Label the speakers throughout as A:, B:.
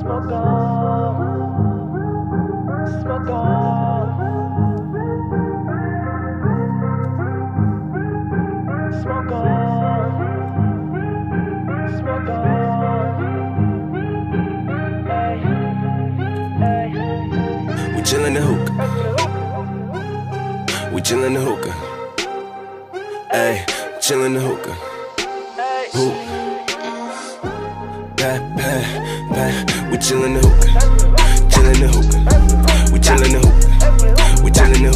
A: Smoke on. Smoke on. Smoke on. Smoke on. Hey. Hey.
B: We chillin' the hookah. We chillin' the hookah. Ay, chillin' the hookah. Hoop. Pat, pat, pat. We chillin' the hookah. Chillin' the hookah. We chillin' the hookah. We chillin' the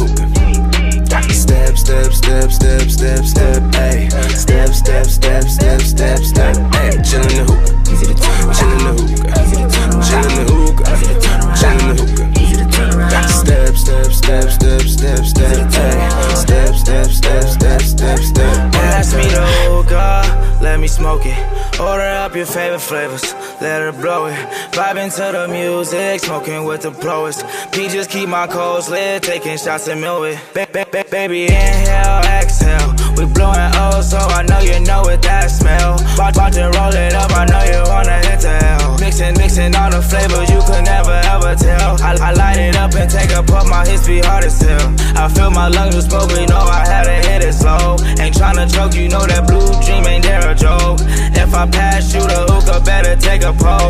C: Order up your favorite flavors, let her blow it. Vibing to the music, smoking with the blowers. P just keep my coals lit, taking shots and mill it. Ba- ba- ba- baby, inhale, exhale. We blowing O, so I know you know what that smell. Watch, watch it roll it up, I know you wanna hit the hell. Mixing, mixing all the flavors you could never ever tell. I, I light it up and take a puff, my be hard as hell. I fill my lungs with smoke, we know I had to hit it slow. Ain't tryna choke, you know that blue dream ain't there a joke.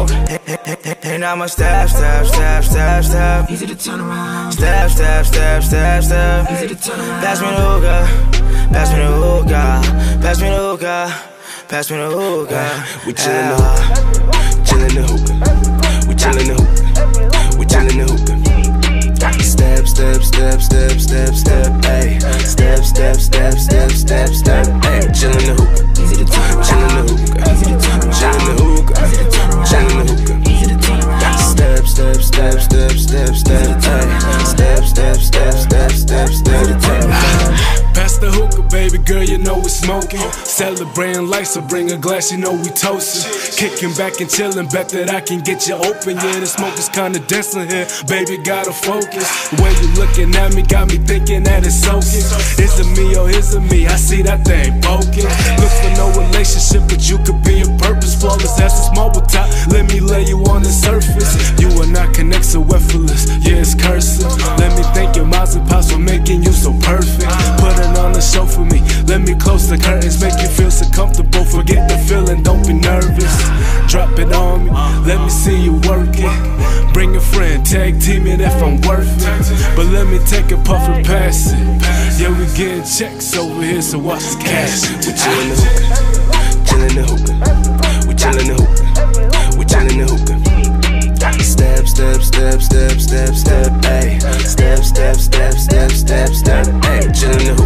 C: Pull. And I'ma step, step, step, step, step.
D: Easy to turn around.
C: Step, step, step, step, step.
D: Easy to turn around.
C: Pass me the hookah. Pass me the hookah. Pass me the hookah. Pass me the hookah.
B: We chillin' the hookah. Chillin' the hookah. We chillin' the hookah. We chillin' the hookah. Step, step, step, step, step, step, ayy. Step, step, step, step, step, step, ayy. Chillin' the hookah.
E: Smoking. Celebrating life, so bring a glass, you know we toasting. Kicking back and chilling, bet that I can get you open. Yeah, the smoke is kinda dense in here, baby, gotta focus. The way you looking at me got me thinking that it's soaking. Is it me or is it me? I see that thing poking. Look for feel so comfortable, forget the feeling, don't be nervous. Drop it on me, let me see you work it. Bring a friend, tag team it if I'm worth it. But let me take a puff and pass it. Yeah, we getting checks over here, so watch the cash.
B: We chillin' the hookah, chillin' the hookah. We chillin' the hookah, we chillin' the hookah. Step, step, step, step, step, step, ayy. Step, step, step, step, step, step, ayy. Chillin' the hookah.